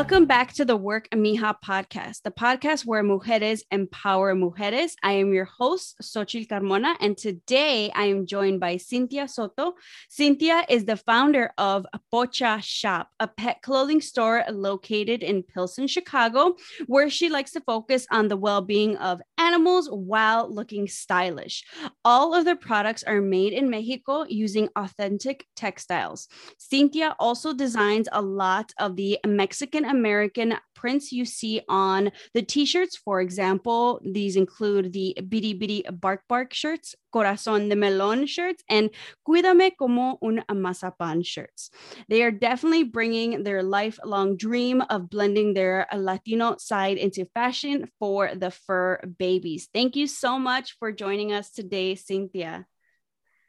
Welcome back to the Work Mija podcast, the podcast where mujeres empower mujeres. I am your host, Xochitl Carmona, and today I am joined by Cynthia Soto. Cynthia is the founder of Pocha Shop, a pet clothing store located in Pilsen, Chicago, where she likes to focus on the well being of animals while looking stylish. All of their products are made in Mexico using authentic textiles. Cynthia also designs a lot of the Mexican American prints you see on the t shirts. For example, these include the Bitty Bitty Bark Bark shirts, Corazón de Melón shirts, and Cuídame como un mazapán shirts. They are definitely bringing their lifelong dream of blending their Latino side into fashion for the fur babies. Thank you so much for joining us today, Cynthia.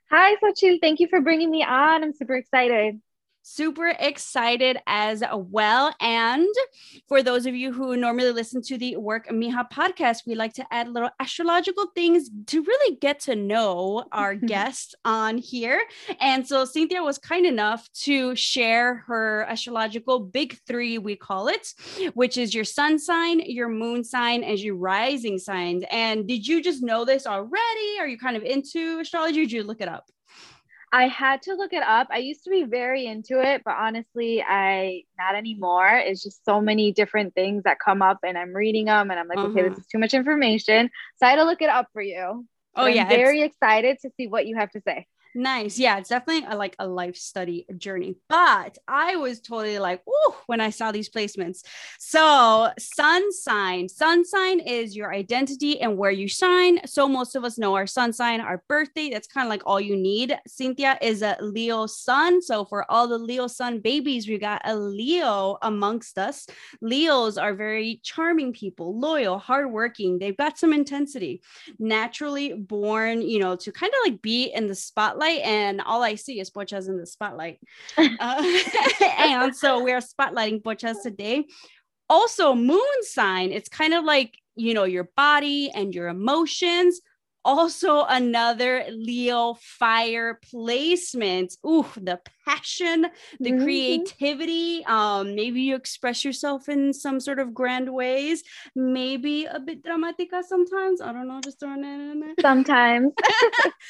Hi, Xochitl. Thank you for bringing me on. I'm super excited super excited as well. And for those of you who normally listen to the Work Mija podcast, we like to add little astrological things to really get to know our guests on here. And so Cynthia was kind enough to share her astrological big three, we call it, which is your sun sign, your moon sign, and your rising signs. And did you just know this already? Are you kind of into astrology? did you look it up? I had to look it up. I used to be very into it, but honestly, I not anymore. It's just so many different things that come up, and I'm reading them, and I'm like, uh-huh. okay, this uh-huh. is too much information. So I had to look it up for you. Oh yeah, I'm very excited to see what you have to say. Nice. Yeah, it's definitely a, like a life study journey. But I was totally like, ooh, when I saw these placements. So, sun sign. Sun sign is your identity and where you shine. So, most of us know our sun sign, our birthday. That's kind of like all you need. Cynthia is a Leo sun. So, for all the Leo sun babies, we got a Leo amongst us. Leos are very charming people, loyal, hardworking. They've got some intensity, naturally born, you know, to kind of like be in the spotlight spotlight and all I see is Pochas in the spotlight. uh, and so we're spotlighting Pochas today. Also, moon sign, it's kind of like, you know, your body and your emotions also another Leo fire placement. Ooh, the passion, the mm-hmm. creativity. Um, maybe you express yourself in some sort of grand ways. Maybe a bit dramatica sometimes. I don't know, just throwing it in there. Sometimes.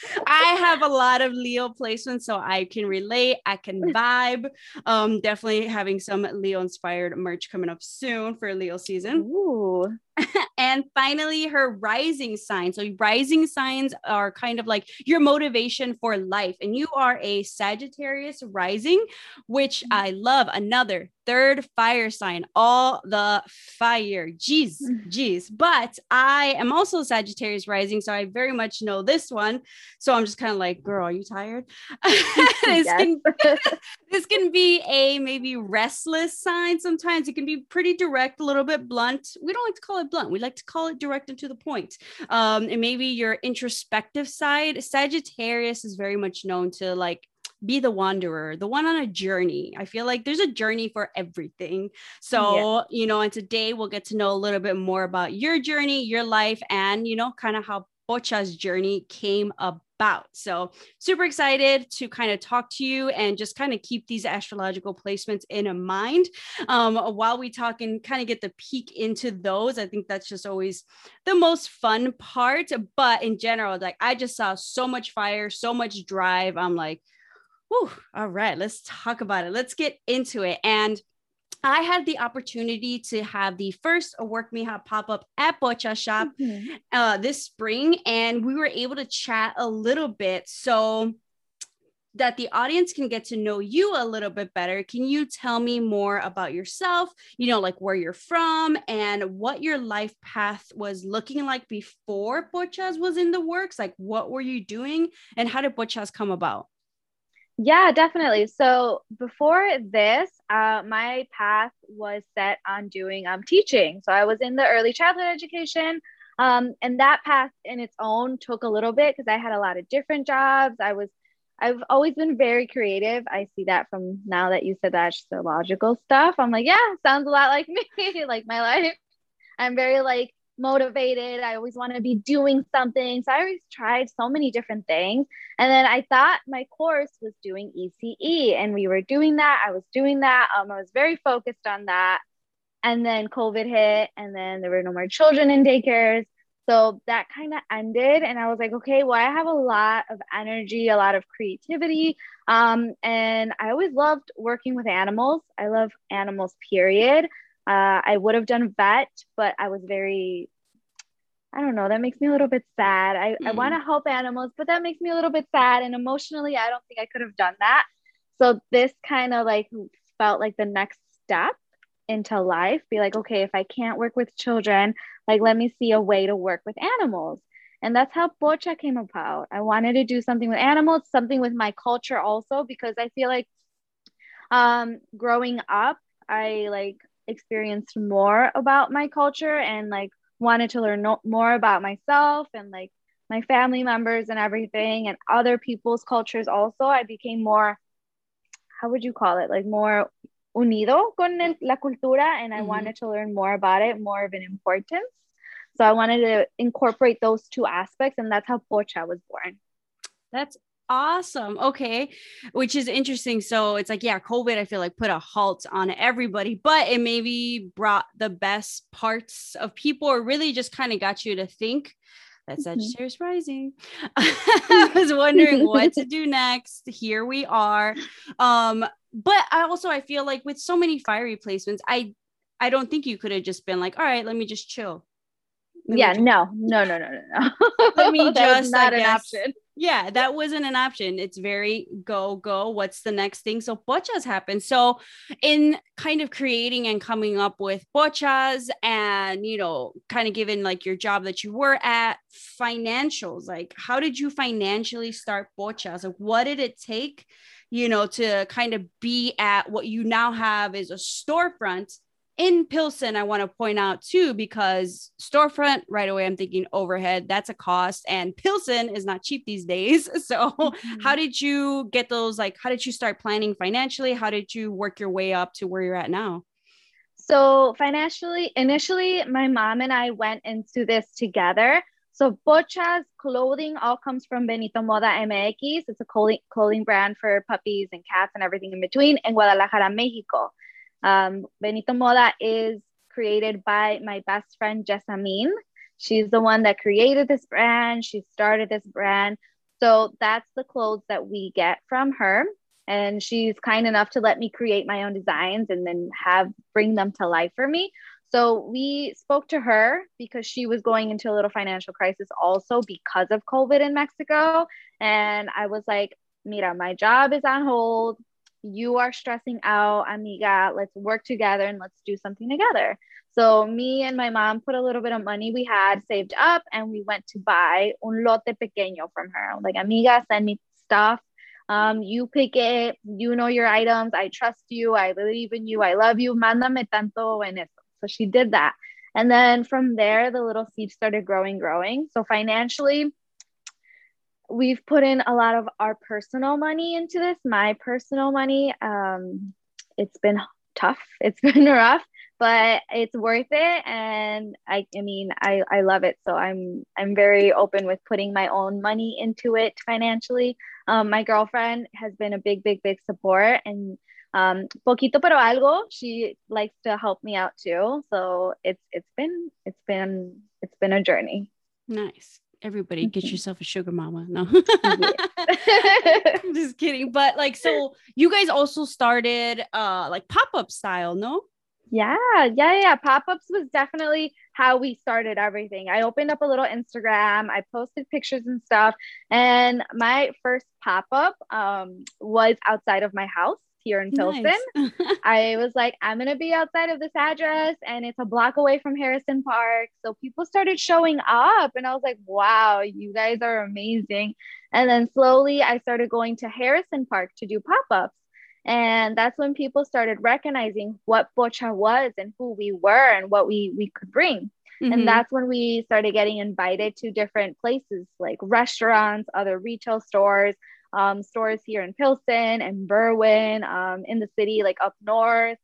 I have a lot of Leo placements, so I can relate. I can vibe. Um, definitely having some Leo inspired merch coming up soon for Leo season. Ooh. and finally, her rising sign. So, rising signs are kind of like your motivation for life. And you are a Sagittarius rising, which mm-hmm. I love. Another third fire sign, all the fire. Jeez, mm. jeez. But I am also Sagittarius rising, so I very much know this one. So I'm just kind of like, girl, are you tired? this, can, this can be a maybe restless sign sometimes. It can be pretty direct, a little bit blunt. We don't like to call it blunt. We like to call it direct and to the point. Um, and maybe your introspective side. Sagittarius is very much known to like be the wanderer, the one on a journey. I feel like there's a journey for everything. So, yeah. you know, and today we'll get to know a little bit more about your journey, your life, and, you know, kind of how Pocha's journey came about. So, super excited to kind of talk to you and just kind of keep these astrological placements in mind um, while we talk and kind of get the peek into those. I think that's just always the most fun part. But in general, like I just saw so much fire, so much drive. I'm like, Whew, all right, let's talk about it. Let's get into it. And I had the opportunity to have the first Work Mija pop up at Pocha Shop mm-hmm. uh, this spring, and we were able to chat a little bit. So, that the audience can get to know you a little bit better. Can you tell me more about yourself? You know, like where you're from and what your life path was looking like before Pochas was in the works? Like, what were you doing and how did Pochas come about? Yeah, definitely. So before this, uh, my path was set on doing um, teaching. So I was in the early childhood education. Um, and that path in its own took a little bit because I had a lot of different jobs. I was, I've always been very creative. I see that from now that you said that astrological stuff. I'm like, yeah, sounds a lot like me, like my life. I'm very like motivated. I always want to be doing something. So I always tried so many different things. And then I thought my course was doing ECE and we were doing that. I was doing that. Um, I was very focused on that. and then COVID hit, and then there were no more children in daycares. So that kind of ended, and I was like, okay, well, I have a lot of energy, a lot of creativity, um, and I always loved working with animals. I love animals, period. Uh, I would have done vet, but I was very, I don't know, that makes me a little bit sad. I, mm. I want to help animals, but that makes me a little bit sad. And emotionally, I don't think I could have done that. So this kind of like felt like the next step into life. Be like, okay, if I can't work with children, like let me see a way to work with animals. And that's how Pocha came about. I wanted to do something with animals, something with my culture also, because I feel like um, growing up, I like experienced more about my culture and like wanted to learn no- more about myself and like my family members and everything and other people's cultures also i became more how would you call it? Like more unido con el, la cultura and i mm-hmm. wanted to learn more about it more of an importance. So i wanted to incorporate those two aspects and that's how pocha was born. That's awesome. Okay. Which is interesting. So it's like, yeah, COVID, I feel like put a halt on everybody, but it maybe brought the best parts of people or really just kind of got you to think that mm-hmm. Sagittarius rising. I was wondering what to do next. Here we are. Um, but I also I feel like with so many fiery placements, I I don't think you could have just been like, all right, let me just chill. Let yeah, just- no, no, no, no, no, no. Let me just not an option yeah that wasn't an option. It's very go go what's the next thing? So pochas happened so in kind of creating and coming up with pochas and you know kind of given like your job that you were at financials like how did you financially start pochas like what did it take you know to kind of be at what you now have is a storefront in Pilsen, I want to point out too, because storefront right away, I'm thinking overhead, that's a cost. And Pilsen is not cheap these days. So, mm-hmm. how did you get those? Like, how did you start planning financially? How did you work your way up to where you're at now? So, financially, initially, my mom and I went into this together. So, Pocha's clothing all comes from Benito Moda MX. It's a clothing, clothing brand for puppies and cats and everything in between in Guadalajara, Mexico. Um, Benito Moda is created by my best friend Jessamine. She's the one that created this brand. She started this brand. So that's the clothes that we get from her. And she's kind enough to let me create my own designs and then have bring them to life for me. So we spoke to her because she was going into a little financial crisis also because of COVID in Mexico. And I was like, Mira, my job is on hold you are stressing out, amiga. Let's work together and let's do something together. So me and my mom put a little bit of money we had saved up and we went to buy un lote pequeño from her. Like, amiga, send me stuff. Um, you pick it, you know your items. I trust you. I believe in you. I love you. Mándame tanto en eso. So she did that. And then from there, the little seed started growing, growing. So financially, we've put in a lot of our personal money into this. My personal money um, it's been tough. It's been rough but it's worth it. And i i mean i i love it. So i'm i'm very open with putting my own money into it financially. Um, my girlfriend has been a big big big support and um poquito pero algo she likes to help me out too. So it's it's been it's been it's been a journey. Nice everybody get mm-hmm. yourself a sugar mama. No, I'm just kidding. But like, so you guys also started uh like pop up style, no? Yeah, yeah, yeah. Pop ups was definitely how we started everything. I opened up a little Instagram, I posted pictures and stuff, and my first pop up um, was outside of my house here in Pilsen. Nice. I was like, I'm going to be outside of this address and it's a block away from Harrison Park. So people started showing up and I was like, wow, you guys are amazing. And then slowly I started going to Harrison Park to do pop ups. And that's when people started recognizing what Pocha was and who we were and what we, we could bring. Mm-hmm. And that's when we started getting invited to different places like restaurants, other retail stores, um, stores here in Pilsen and Berwyn, um, in the city, like up north.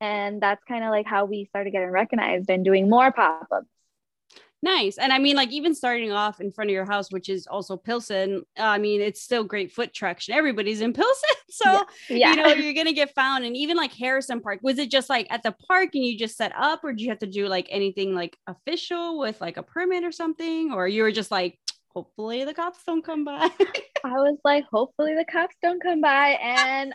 And that's kind of like how we started getting recognized and doing more pop ups. Nice. And I mean, like, even starting off in front of your house, which is also Pilsen, uh, I mean, it's still great foot traction. Everybody's in Pilsen. So, yeah. yeah. you know, you're going to get found. And even like Harrison Park, was it just like at the park and you just set up, or do you have to do like anything like official with like a permit or something? Or you were just like, hopefully the cops don't come by. I was like, hopefully the cops don't come by. And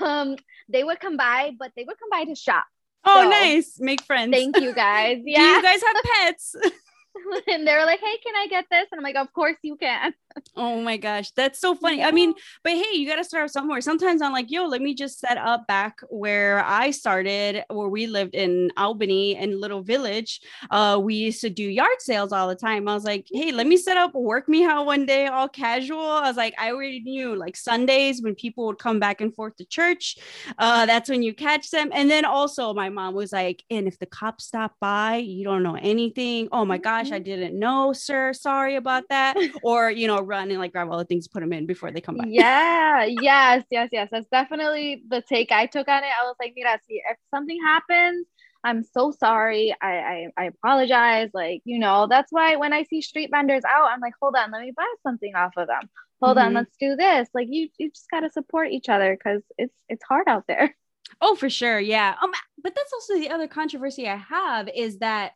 um, they would come by, but they would come by to shop. Oh, so, nice. Make friends. Thank you guys. Yeah. Do you guys have pets? and they were like, "Hey, can I get this?" And I'm like, "Of course you can." Oh my gosh, that's so funny. I mean, but hey, you got to start somewhere. Sometimes I'm like, "Yo, let me just set up back where I started, where we lived in Albany in Little Village. Uh, we used to do yard sales all the time. I was like, "Hey, let me set up Work Mija one day, all casual." I was like, I already knew like Sundays when people would come back and forth to church, uh, that's when you catch them. And then also, my mom was like, "And if the cops stop by, you don't know anything. Oh my gosh." gosh, I mm-hmm. didn't know, sir. Sorry about that. or, you know, run and like grab all the things, put them in before they come back. Yeah. yes. Yes. Yes. That's definitely the take I took on it. I was like, mira, see, if something happens, I'm so sorry. I, I, I apologize. Like, you know, that's why when I see street vendors out, I'm like, hold on, let me buy something off of them. Hold mm-hmm. on, let's do this. Like you you just gotta support each other because it's it's hard out there. Oh, for sure. Yeah. Um, but that's also the other controversy I have is that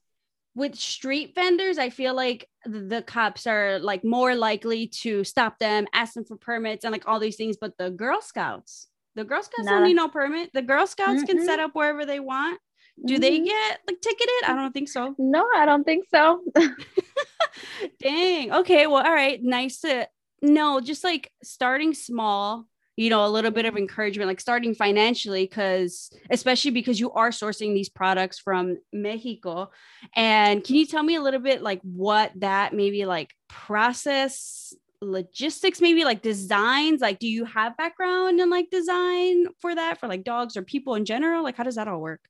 with street vendors, I feel like the cops are like more likely to stop them, ask them for permits and like all these things. But the Girl Scouts, the Girl Scouts don't need no permit. The Girl Scouts mm-hmm. can set up wherever they want. Do mm-hmm. they get like ticketed? I don't think so. No, I don't think so. Dang. Okay. Well, all right. Nice to no, Just like starting small you know a little bit of encouragement like starting financially because especially because you are sourcing these products from mexico. And can you tell me a little bit like what that maybe like process logistics maybe like designs like do you have background in like design for that for like dogs or people in general? Like how does that all work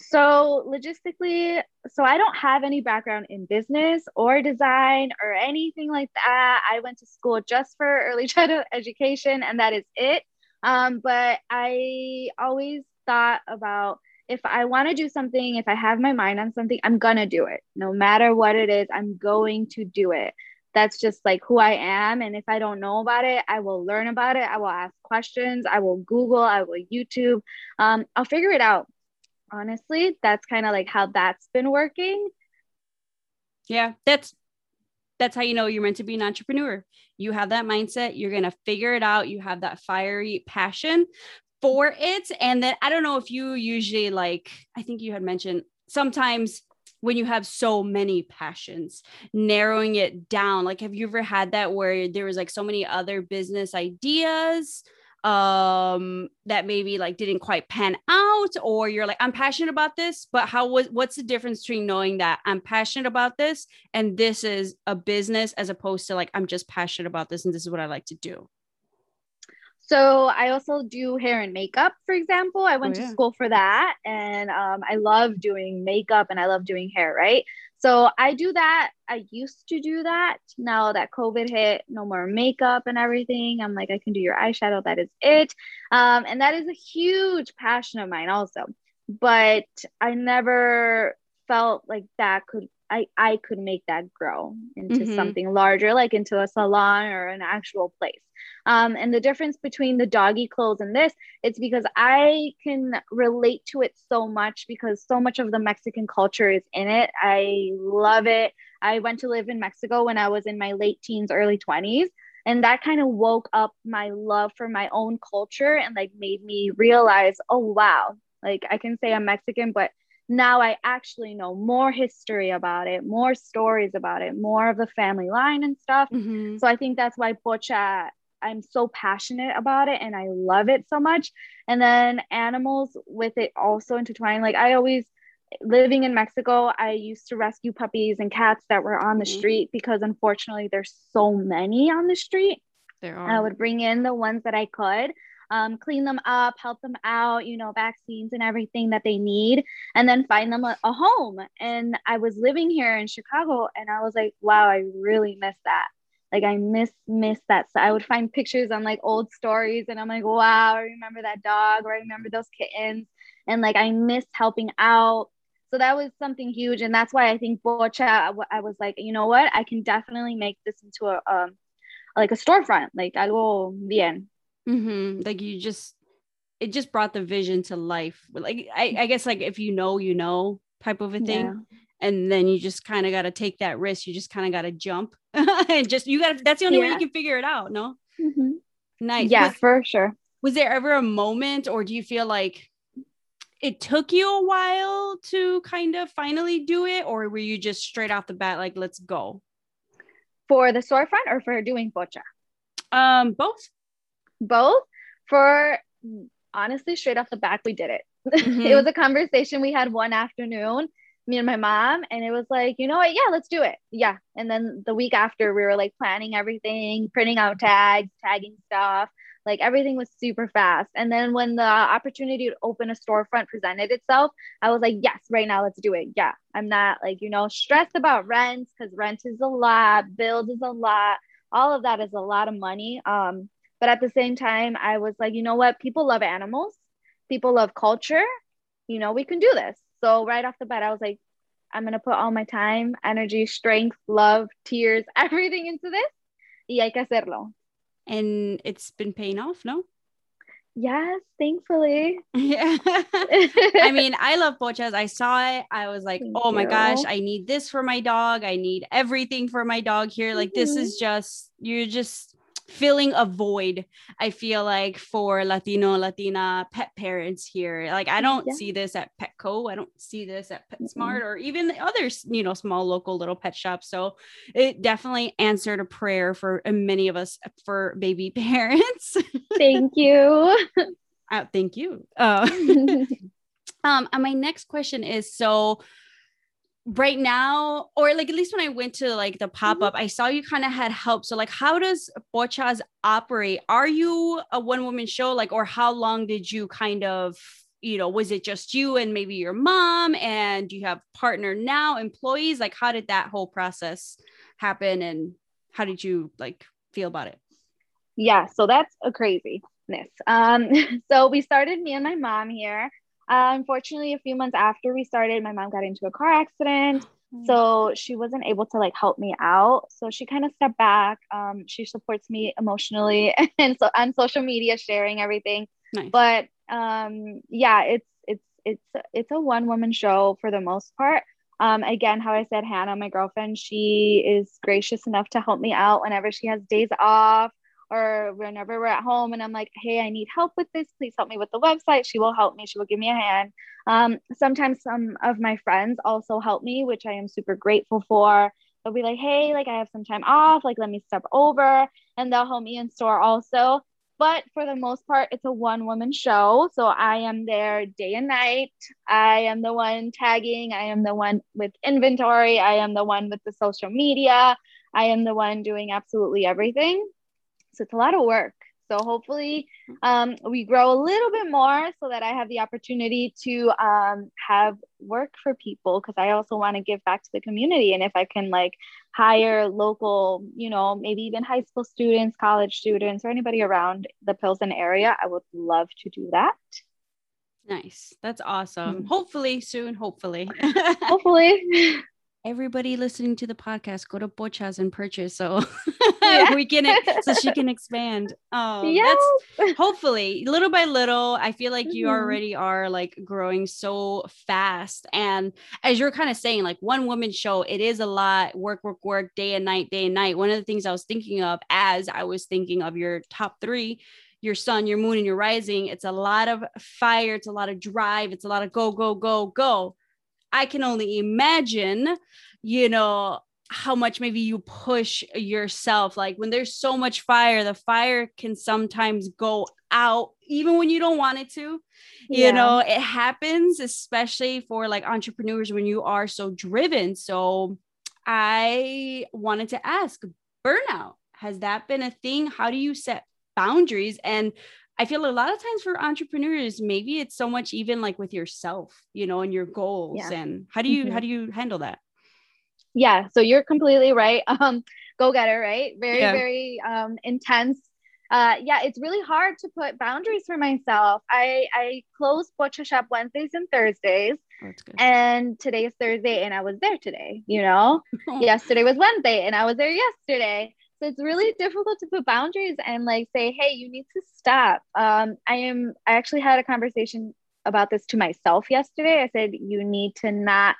so logistically, so I don't have any background in business or design or anything like that. I went to school just for early childhood education, and that is it. Um, but I always thought about if I want to do something, if I have my mind on something, I'm gonna do it. No matter what it is, I'm going to do it. That's just like who I am. And if I don't know about it, I will learn about it. I will ask questions. I will Google. I will YouTube. Um, I'll figure it out honestly that's kind of like how that's been working. Yeah that's that's how you know you're meant to be an entrepreneur. You have that mindset you're going to figure it out you have that fiery passion for it. And then i don't know if you usually like i think you had mentioned sometimes when you have so many passions narrowing it down like have you ever had that where there was like so many other business ideas um that maybe like didn't quite pan out or you're like i'm passionate about this but how was what's the difference between knowing that i'm passionate about this and this is a business as opposed to like i'm just passionate about this and this is what i like to do so I also do hair and makeup, for example. I went oh, yeah. to school for that and um, I love doing makeup and I love doing hair, right? So I do that. I used to do that. Now that COVID hit, no more makeup and everything. I'm like, I can do your eyeshadow. That is it. Um, and that is a huge passion of mine, also. But I never felt like that could I, I could make that grow into mm-hmm. something larger, like into a salon or an actual place. Um, and the difference between the doggy clothes and this, it's because I can relate to it so much because so much of the Mexican culture is in it. I love it. I went to live in Mexico when I was in my late teens, early 20s. And that kind of woke up my love for my own culture and like made me realize, oh, wow, like I can say I'm Mexican, but now I actually know more history about it, more stories about it, more of the family line and stuff. Mm-hmm. So I think that's why Pocha I'm so passionate about it and I love it so much. And then animals with it also intertwined. Like I always living in Mexico, I used to rescue puppies and cats that were on the mm-hmm. street because unfortunately there's so many on the street. There are. I would bring in the ones that I could. Um, clean them up, help them out, you know, vaccines and everything that they need, and then find them a, a home. And I was living here in Chicago and I was like, wow, I really miss that like I miss miss that. So I would find pictures on like old stories and I'm like, wow, I remember that dog or I remember those kittens. And like I miss helping out. So that was something huge. And that's why I think Pocha, I, I was like, you know what? I can definitely make this into a, um, like a storefront, like algo bien. Mm-hmm. Like you just, it just brought the vision to life. Like, I, I guess like if you know, you know type of a thing. Yeah. And then you just kind of got to take that risk. You just kind of got to jump and just, you got to, that's the only yeah. way you can figure it out. No? Mm-hmm. Nice. Yeah, was, for sure. Was there ever a moment or do you feel like it took you a while to kind of finally do it or were you just straight off the bat like let's go for the storefront or for doing pocha um both both for honestly straight off the back we did it mm-hmm. it was a conversation we had one afternoon me and my mom and it was like you know what yeah let's do it yeah and then the week after we were like planning everything printing out tags tagging stuff like everything was super fast. And then when the opportunity to open a storefront presented itself, I was like, yes, right now, let's do it. Yeah. I'm not like, you know, stressed about rent because rent is a lot, bills is a lot. All of that is a lot of money. Um, but at the same time, I was like, you know what? People love animals, people love culture. You know, we can do this. So right off the bat, I was like, I'm going to put all my time, energy, strength, love, tears, everything into this. Y hay que hacerlo and it's been paying off, no? Yes, thankfully. Yeah. I mean, I love pochas. I saw it. I was like, Thank oh my you. gosh, I need this for my dog. I need everything for my dog here. Like, mm-hmm. this is just, you're just filling a void i feel like for latino latina pet parents here. Like i don't yeah. see this at petco. I don't see this at petsmart mm-hmm. or even the other you know small local little pet shops. So it definitely answered a prayer for many of us for baby parents. Thank you. Uh, thank you. Uh, um and my next question is so right now or like at least when i went to like the mm-hmm. pop-up i saw you kind of had help. So like how does pochas operate? Are you a one woman show like or how long did you kind of you know was it just you and maybe your mom and you have partner now employees? Like how did that whole process happen and how did you like feel about it? Yeah so that's a craziness. Um so we started me and my mom here uh, unfortunately, a few months after we started, my mom got into a car accident. Mm. So she wasn't able to like help me out. So she kind of stepped back. Um, she supports me emotionally and so on social media, sharing everything. Nice. But um, yeah, it's it's it's it's a one woman show for the most part. Um, again, how I said, Hannah, my girlfriend, she is gracious enough to help me out whenever she has days off or whenever we're at home and I'm like, hey, I need help with this. Please help me with the website. She will help me. She will give me a hand. Um, sometimes some of my friends also help me, which I am super grateful for. They'll be like, hey, like I have some time off. Like, let me step over and they'll help me in store also. But for the most part, it's a one woman show. So I am there day and night. I am the one tagging. I am the one with inventory. I am the one with the social media. I am the one doing absolutely everything. So it's a lot of work. So hopefully um, we grow a little bit more so that I have the opportunity to um, have work for people because I also want to give back to the community. And if I can like hire local, you know, maybe even high school students, college students, or anybody around the Pilsen area, I would love to do that. Nice. That's awesome. Mm-hmm. Hopefully soon. Hopefully. hopefully everybody listening to the podcast go to Pochas and purchase so yeah. we can so she can expand. Oh, yes. that's hopefully little by little. I feel like mm-hmm. you already are like growing so fast. And as you're kind of saying, like one woman show, it is a lot work, work, work, day and night, day and night. One of the things I was thinking of as I was thinking of your top three your sun, your moon, and your rising. It's a lot of fire, it's a lot of drive, it's a lot of go, go, go, go. I can only imagine, you know, how much maybe you push yourself. Like when there's so much fire, the fire can sometimes go out even when you don't want it to. Yeah. You know, it happens, especially for like entrepreneurs when you are so driven. So I wanted to ask burnout, has that been a thing? How do you set boundaries? And I feel a lot of times for entrepreneurs, maybe it's so much even like with yourself, you know, and your goals. Yeah. And how do you mm-hmm. how do you handle that? Yeah, so you're completely right. Um, go getter, right? Very, yeah. very um intense. uh, yeah, it's really hard to put boundaries for myself. I I close Pocha Shop Wednesdays and Thursdays, and today is Thursday, and I was there today. You know, yesterday was Wednesday, and I was there yesterday. So it's really difficult to put boundaries and like say, hey, you need to stop. Um, I am. I actually had a conversation about this to myself yesterday. I said you need to not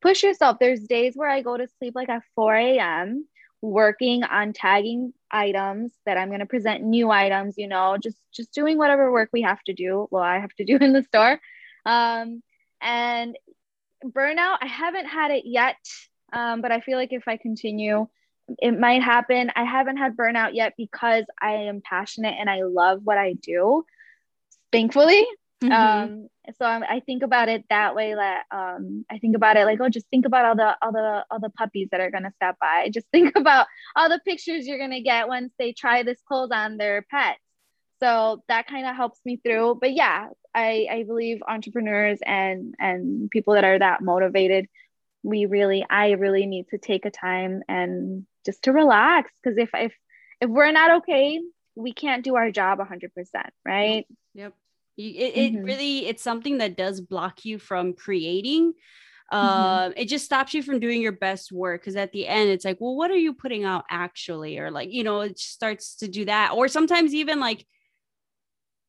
push yourself. There's days where I go to sleep like at 4 a.m working on tagging items that I'm going to present new items, you know, just just doing whatever work we have to do. Well, I have to do in the store. Um, and burnout, I haven't had it yet, um, but I feel like if I continue, it might happen. I haven't had burnout yet because I am passionate and I love what I do. Thankfully, Mm-hmm. Um, so I'm, i think about it that way. That um, I think about it like, oh, just think about all the all the all the puppies that are gonna stop by. Just think about all the pictures you're gonna get once they try this clothes on their pets. So that kind of helps me through. But yeah, I I believe entrepreneurs and and people that are that motivated, we really I really need to take a time and just to relax because if if if we're not okay, we can't do our job 100%, right? Yep. You, it, mm-hmm. really it's something that does block you from creating uh, mm-hmm. it just stops you from doing your best work because at the end it's like well what are you putting out actually or like you know it starts to do that or sometimes even like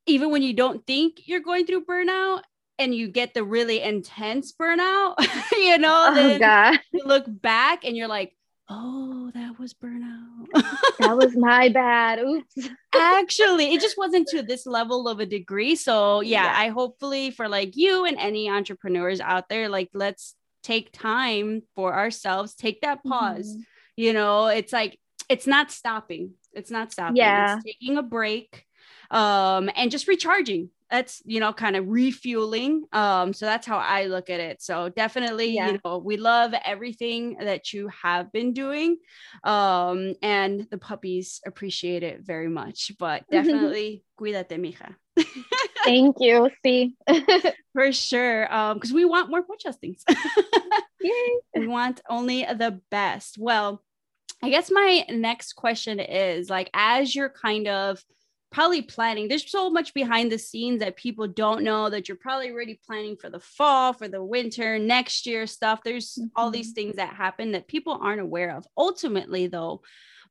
even when you don't think you're going through burnout and you get the really intense burnout you know oh, then God. you look back and you're like oh, that was burnout. that was my bad. Oops. Actually, it just wasn't to this level of a degree. So, yeah, yeah, I hopefully for like you and any entrepreneurs out there, like, let's take time for ourselves, take that pause. Mm-hmm. You know, it's like, it's not stopping. It's not stopping. Yeah. It's taking a break um, and just recharging that's you know kind of refueling um so that's how i look at it. So definitely yeah. you know we love everything that you have been doing um and the puppies appreciate it very much but definitely cuídate mija. Thank you see for sure um because we want more podcastings we want only the best. Well i guess my next question is like as you're kind of probably planning. There's so much behind the scenes that people don't know that you're probably already planning for the fall, for the winter, next year stuff. There's mm-hmm. all these mm-hmm. things that happen that people aren't aware of. Ultimately, though,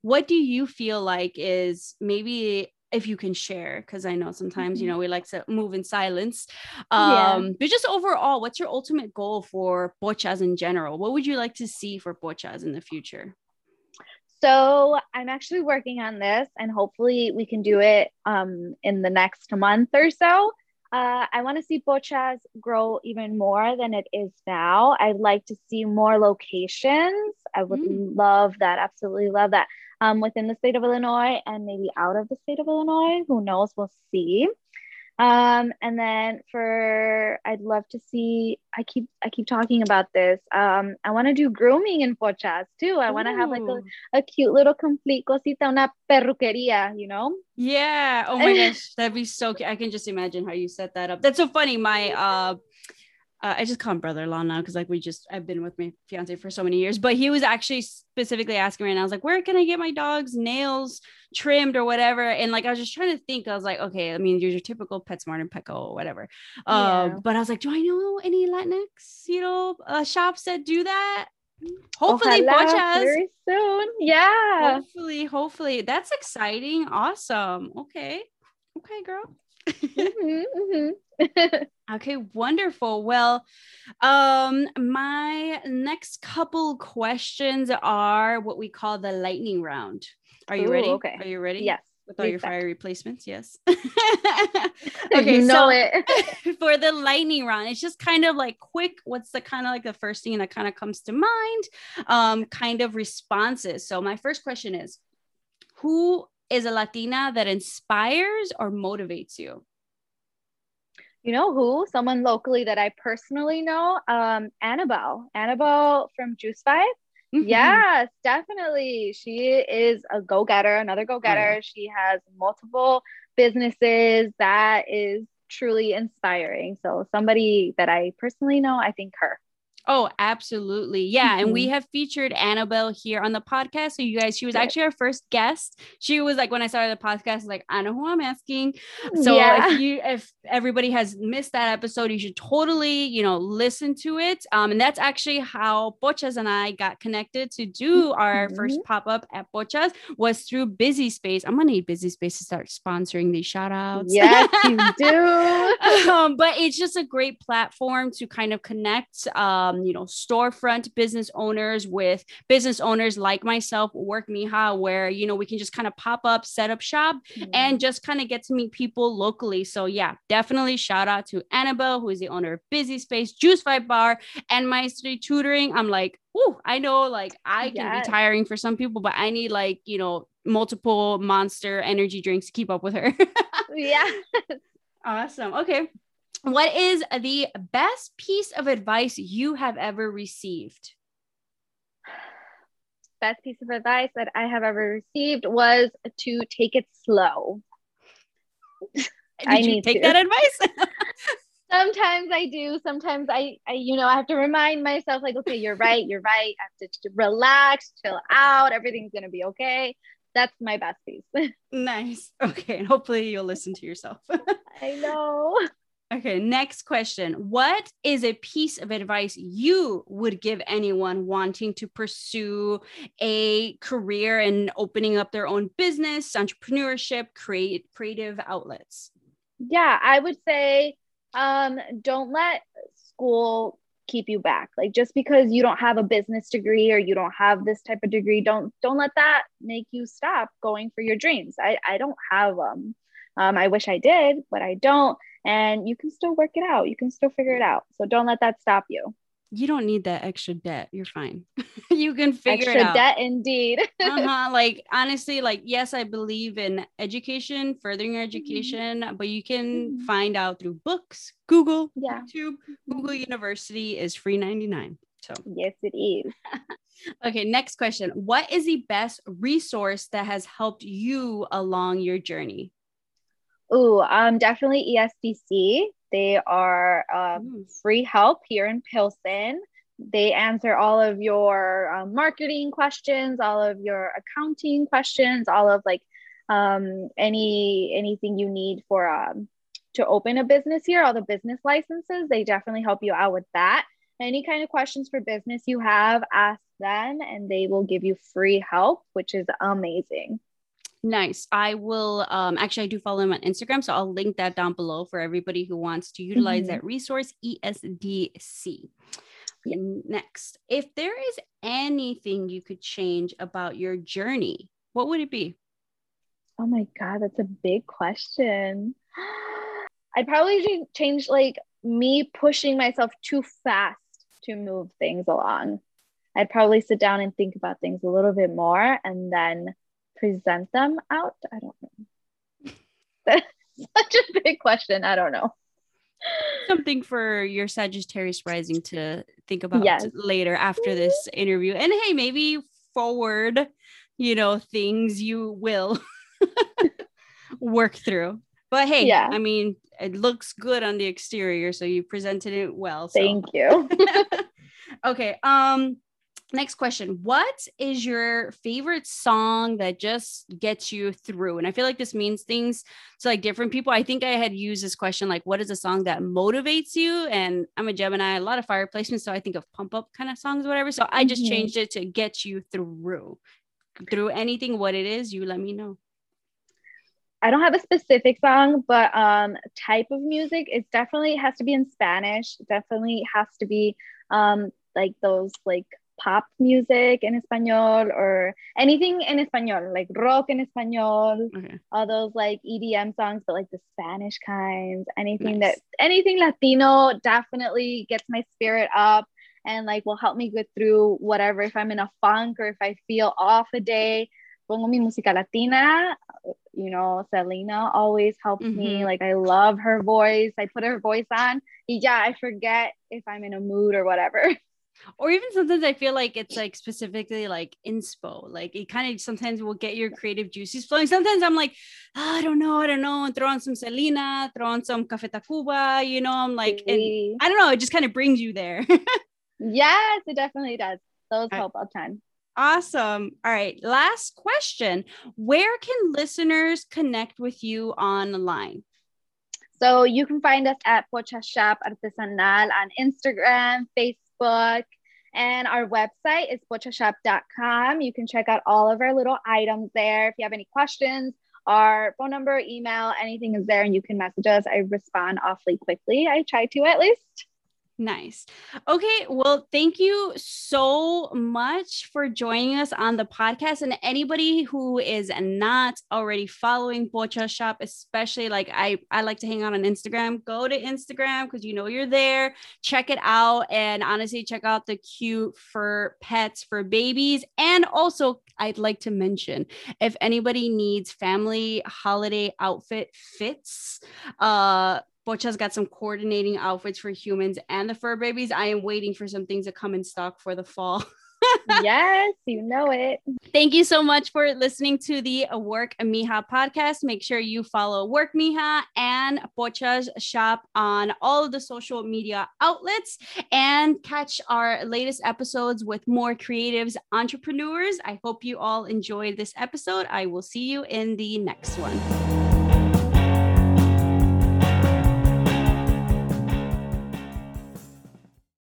what do you feel like is maybe if you can share because i know sometimes you mm-hmm. know we like to move in silence um yeah. but just overall what's your ultimate goal for pochas in general what would you like to see for pochas in the future so I'm actually working on this, and hopefully we can do it um, in the next month or so. Uh, I want to see Pochas grow even more than it is now. I'd like to see more locations. I would mm. love that, absolutely love that. Um, within the state of Illinois and maybe out of the state of Illinois. Who knows? We'll see. Um, and then for I'd love to see. I keep I keep talking about this. Um, I want to do grooming in Pochas too. I want to have like a, a cute little complete cosita, una perruquería, you know? Yeah. Oh my gosh, that'd be so. Cute. I can just imagine how you set that up. That's so funny. My uh uh, I just call him brother-in-law now because like we just I've been with my fiance for so many years, but he was actually specifically asking me, and I was like, "Where can I get my dog's nails trimmed or whatever?" And like I was just trying to think. I was like, "Okay, I mean, you're your typical PetSmart and Petco or whatever." Uh, yeah. but I was like, "Do I know any Latinx, you know, uh, shops that do that?" Hopefully, Ojalá, very soon. Yeah. Hopefully, hopefully, that's exciting. Awesome. Okay, okay, girl. Mm-hmm, mm-hmm. okay, wonderful. Well, um, my next couple questions are what we call the lightning round. Are you Ooh, ready? Okay. Are you ready? Yes. With all your fire replacements, yes. okay, you know so it. for the lightning round, it's just kind of like quick. What's the kind of like the first thing that kind of comes to mind? Um, kind of responses. So my first question is, who is a Latina that inspires or motivates you? You know who? Someone locally that I personally know, um, Annabelle. Annabelle from Juice Vibe. Mm-hmm. Yes, definitely. She is a go getter, another go getter. Yeah. She has multiple businesses. That is truly inspiring. So, somebody that I personally know, I think her. Oh, absolutely. Yeah. Mm-hmm. And we mm-hmm. have featured Annabelle here on the podcast. So, you guys, she was actually our first guest. She was like, when I started the podcast, like, I know who I'm asking. So, yeah. if you, if everybody has missed that episode, you should totally, you know, listen to it. Um, and that's actually how Pochas and I got connected to do our mm-hmm. first pop up at Pochas was through Busy Space. I'm going to need Busy Space to start sponsoring these shout outs. Yes, you do. um, but it's just a great platform to kind of connect. Um, um, you know, storefront business owners with business owners like myself, Work Mija, where, you know, we can just kind of pop up, set up shop mm-hmm. and just kind of get to meet people locally. So, yeah, definitely shout out to Annabelle, who is the owner of Busy Space, Juice Vibe Bar, and my Maestri Tutoring. I'm like, oh, I know like I can yes. be tiring for some people, but I need like, you know, multiple monster energy drinks to keep up with her. yeah. Awesome. Okay. What is the best piece of advice you have ever received? Best piece of advice that I have ever received was to take it slow. Did I you need take to. that advice? sometimes I do. Sometimes I, I, you know, I have to remind myself, like, okay, you're right, you're right. I have to relax, chill out. Everything's gonna be okay. That's my best piece. nice. Okay, and hopefully you'll listen to yourself. I know. Okay, next question. What is a piece of advice you would give anyone wanting to pursue a career in opening up their own business, entrepreneurship, create creative outlets? Yeah, I would say um, don't let school keep you back. Like just because you don't have a business degree or you don't have this type of degree, don't don't let that make you stop going for your dreams. I I don't have them. Um, I wish I did, but I don't and you can still work it out. You can still figure it out. So don't let that stop you. You don't need that extra debt. You're fine. you can figure extra it out. debt indeed. uh-huh. Like honestly, like yes, I believe in education, furthering your mm-hmm. education, mm-hmm. but you can mm-hmm. find out through books, Google, yeah. YouTube, Google University is free 99. So yes, it is. okay, next question. What is the best resource that has helped you along your journey? Oh, um, definitely ESDC. They are um, free help here in Pilsen. They answer all of your um, marketing questions, all of your accounting questions, all of like um, any anything you need for um, to open a business here. All the business licenses, they definitely help you out with that. Any kind of questions for business you have, ask them, and they will give you free help, which is amazing. Nice. I will um actually I do follow him on Instagram, so I'll link that down below for everybody who wants to utilize mm-hmm. that resource, ESDC. Yeah. Next, if there is anything you could change about your journey, what would it be? Oh my god, that's a big question. I'd probably change like me pushing myself too fast to move things along. I'd probably sit down and think about things a little bit more and then present them out? I don't know. That's such a big question. I don't know. Something for your Sagittarius rising to think about yes. later after this interview. And hey, maybe forward, you know, things you will work through. But hey, yeah. I mean, it looks good on the exterior, so you presented it well. So. Thank you. okay. Um next question what is your favorite song that just gets you through and i feel like this means things to like different people i think i had used this question like what is a song that motivates you and i'm a gemini a lot of fire placements so i think of pump up kind of songs whatever so i just mm-hmm. changed it to get you through through anything what it is you let me know I don't have a specific song, but um, type of music. It definitely has to be in Spanish. Definitely has to be um, like those like pop music in Espanol or anything in Espanol, like rock in Espanol, okay. all those like EDM songs, but like the Spanish kinds, anything nice. that anything Latino definitely gets my spirit up and like will help me get through whatever. If I'm in a funk or if I feel off a day, pongo mi música latina. You know, Selena always helps mm-hmm. me. Like I love her voice. I put her voice on. Yeah, I forget if I'm in a mood or whatever. or even sometimes I feel like it's like specifically like inspo. Like it kind of sometimes will get your creative juices flowing. Sometimes I'm like, oh, I don't know, I don't know, and throw on some Selena, throw on some Cafe Tacuba, you know, I'm like, and I don't know, it just kind of brings you there. Yes, it definitely does. Those help a ton. Awesome. All right. Last question. Where can listeners connect with you online? So you can find us at Pocha Shop Artesanal on Instagram, Facebook, and our website is pochashop.com. You can check out all of our little items there. If you have any questions, our phone number, email, anything is there, and you can message us. I respond awfully quickly. I try to at least. Nice. Okay. Well, thank you so much for joining us on the podcast. And anybody who is not already following Pocha Shop, especially like I, I like to hang out on Instagram, go to Instagram because you know you're there. Check it out. And honestly, check out the cute fur pets for babies. And also, I'd like to mention if anybody needs family holiday outfit fits, uh, Pocha's got some coordinating outfits for humans and the fur babies. I am waiting for some things to come in stock for the fall. yes, you know it. Thank you so much for listening to the Work Mija podcast. Make sure you follow Work Mija and Pocha's shop on all of the social media outlets and catch our latest episodes with more creatives, entrepreneurs. I hope you all enjoyed this episode. I will see you in the next one.